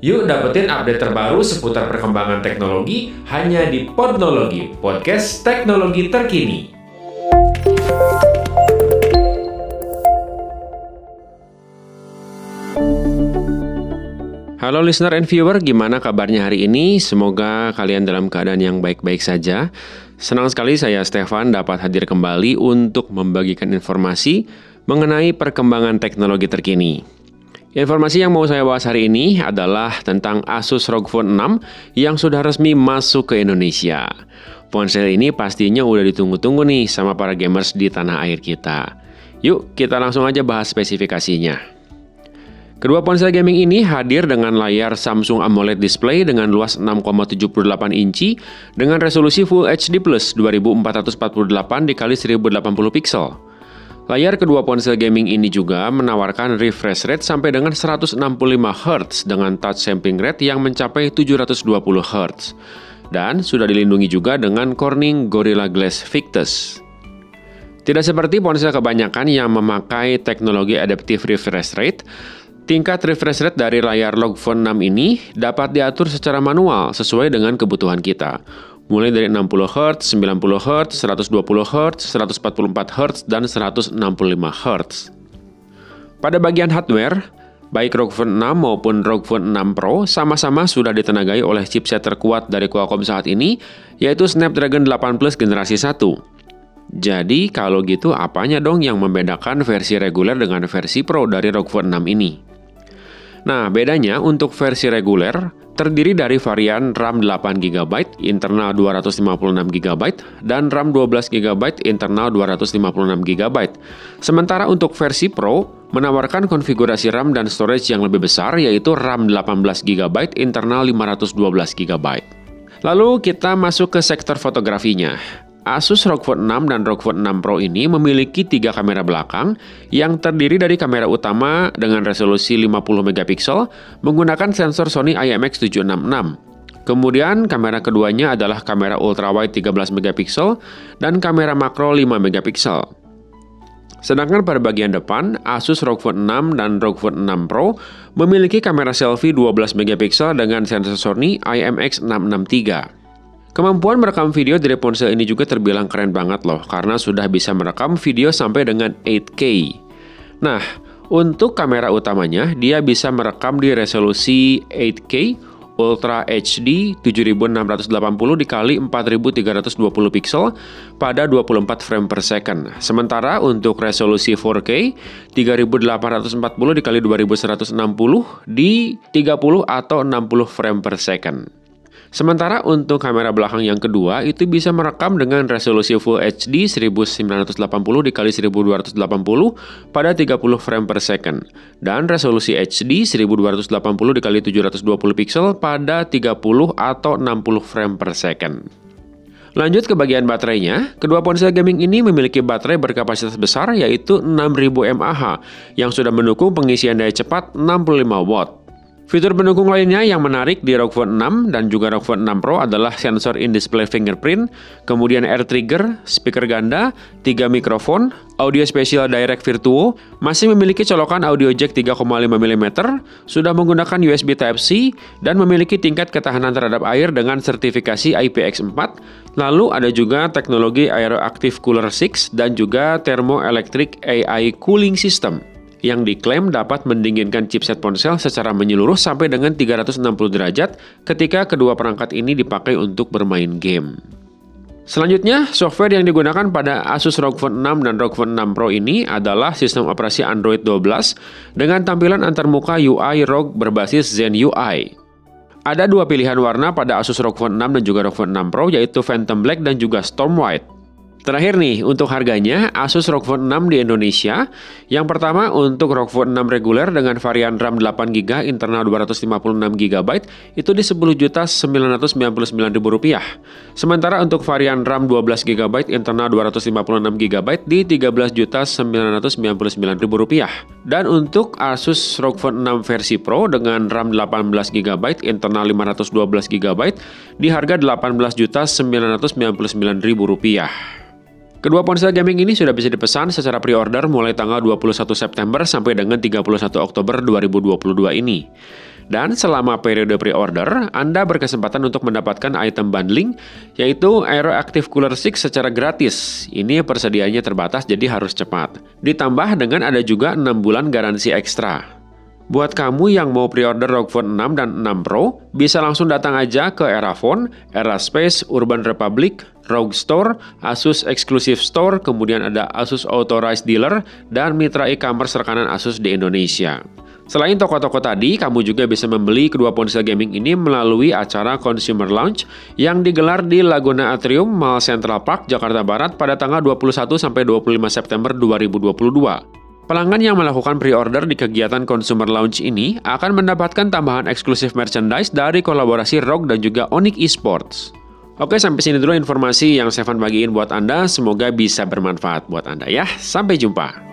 Yuk dapetin update terbaru seputar perkembangan teknologi hanya di Podnologi, podcast teknologi terkini. Halo listener and viewer, gimana kabarnya hari ini? Semoga kalian dalam keadaan yang baik-baik saja. Senang sekali saya Stefan dapat hadir kembali untuk membagikan informasi mengenai perkembangan teknologi terkini. Informasi yang mau saya bahas hari ini adalah tentang Asus ROG Phone 6 yang sudah resmi masuk ke Indonesia. Ponsel ini pastinya udah ditunggu-tunggu nih sama para gamers di tanah air kita. Yuk, kita langsung aja bahas spesifikasinya. Kedua ponsel gaming ini hadir dengan layar Samsung AMOLED display dengan luas 6,78 inci dengan resolusi Full HD+ 2448 x 1080 pixel. Layar kedua ponsel gaming ini juga menawarkan refresh rate sampai dengan 165 Hz dengan touch sampling rate yang mencapai 720 Hz. Dan sudah dilindungi juga dengan Corning Gorilla Glass Victus. Tidak seperti ponsel kebanyakan yang memakai teknologi adaptive refresh rate, tingkat refresh rate dari layar log phone 6 ini dapat diatur secara manual sesuai dengan kebutuhan kita mulai dari 60 Hz, 90 Hz, 120 Hz, 144 Hz, dan 165 Hz. Pada bagian hardware, baik ROG Phone 6 maupun ROG Phone 6 Pro sama-sama sudah ditenagai oleh chipset terkuat dari Qualcomm saat ini, yaitu Snapdragon 8 Plus generasi 1. Jadi, kalau gitu apanya dong yang membedakan versi reguler dengan versi Pro dari ROG Phone 6 ini? Nah, bedanya untuk versi reguler, terdiri dari varian RAM 8GB, internal 256GB, dan RAM 12GB, internal 256GB. Sementara untuk versi Pro, menawarkan konfigurasi RAM dan storage yang lebih besar, yaitu RAM 18GB, internal 512GB. Lalu kita masuk ke sektor fotografinya. Asus ROG Phone 6 dan ROG Phone 6 Pro ini memiliki tiga kamera belakang yang terdiri dari kamera utama dengan resolusi 50 megapiksel menggunakan sensor Sony IMX766. Kemudian kamera keduanya adalah kamera ultrawide 13 megapiksel dan kamera makro 5 megapiksel. Sedangkan pada bagian depan, Asus ROG Phone 6 dan ROG Phone 6 Pro memiliki kamera selfie 12 megapiksel dengan sensor Sony IMX663. Kemampuan merekam video dari ponsel ini juga terbilang keren banget loh, karena sudah bisa merekam video sampai dengan 8K. Nah, untuk kamera utamanya, dia bisa merekam di resolusi 8K Ultra HD 7680 dikali 4320 pixel pada 24 frame per second. Sementara untuk resolusi 4K 3840 dikali 2160 di 30 atau 60 frame per second. Sementara untuk kamera belakang yang kedua itu bisa merekam dengan resolusi Full HD 1980 x 1280 pada 30 frame per second dan resolusi HD 1280 x 720 pixel pada 30 atau 60 frame per second. Lanjut ke bagian baterainya, kedua ponsel gaming ini memiliki baterai berkapasitas besar yaitu 6000 mAh yang sudah mendukung pengisian daya cepat 65 watt. Fitur pendukung lainnya yang menarik di ROG Phone 6 dan juga ROG Phone 6 Pro adalah sensor in-display fingerprint, kemudian air trigger, speaker ganda, 3 mikrofon, audio spesial direct virtuo, masih memiliki colokan audio jack 3,5 mm, sudah menggunakan USB Type-C, dan memiliki tingkat ketahanan terhadap air dengan sertifikasi IPX4, lalu ada juga teknologi Aeroactive Cooler 6 dan juga Thermoelectric AI Cooling System yang diklaim dapat mendinginkan chipset ponsel secara menyeluruh sampai dengan 360 derajat ketika kedua perangkat ini dipakai untuk bermain game. Selanjutnya, software yang digunakan pada Asus ROG Phone 6 dan ROG Phone 6 Pro ini adalah sistem operasi Android 12 dengan tampilan antarmuka UI ROG berbasis Zen UI. Ada dua pilihan warna pada Asus ROG Phone 6 dan juga ROG Phone 6 Pro yaitu Phantom Black dan juga Storm White. Terakhir nih, untuk harganya Asus ROG Phone 6 di Indonesia. Yang pertama untuk ROG Phone 6 reguler dengan varian RAM 8GB internal 256GB itu di Rp10.999.000. Sementara untuk varian RAM 12GB internal 256GB di Rp13.999.000. Dan untuk Asus ROG Phone 6 versi Pro dengan RAM 18GB internal 512GB di harga Rp18.999.000. Kedua ponsel gaming ini sudah bisa dipesan secara pre-order mulai tanggal 21 September sampai dengan 31 Oktober 2022 ini. Dan selama periode pre-order, Anda berkesempatan untuk mendapatkan item bundling, yaitu Aeroactive Cooler 6 secara gratis. Ini persediaannya terbatas, jadi harus cepat. Ditambah dengan ada juga 6 bulan garansi ekstra. Buat kamu yang mau pre-order ROG Phone 6 dan 6 Pro, bisa langsung datang aja ke Era Phone, Era Space, Urban Republic, ROG Store, Asus Exclusive Store, kemudian ada Asus Authorized Dealer, dan mitra e-commerce rekanan Asus di Indonesia. Selain toko-toko tadi, kamu juga bisa membeli kedua ponsel gaming ini melalui acara Consumer Launch yang digelar di Laguna Atrium Mall Central Park, Jakarta Barat pada tanggal 21 sampai 25 September 2022. Pelanggan yang melakukan pre-order di kegiatan Consumer Launch ini akan mendapatkan tambahan eksklusif merchandise dari kolaborasi ROG dan juga Onyx Esports. Oke, sampai sini dulu informasi yang Stefan bagiin buat Anda. Semoga bisa bermanfaat buat Anda ya. Sampai jumpa.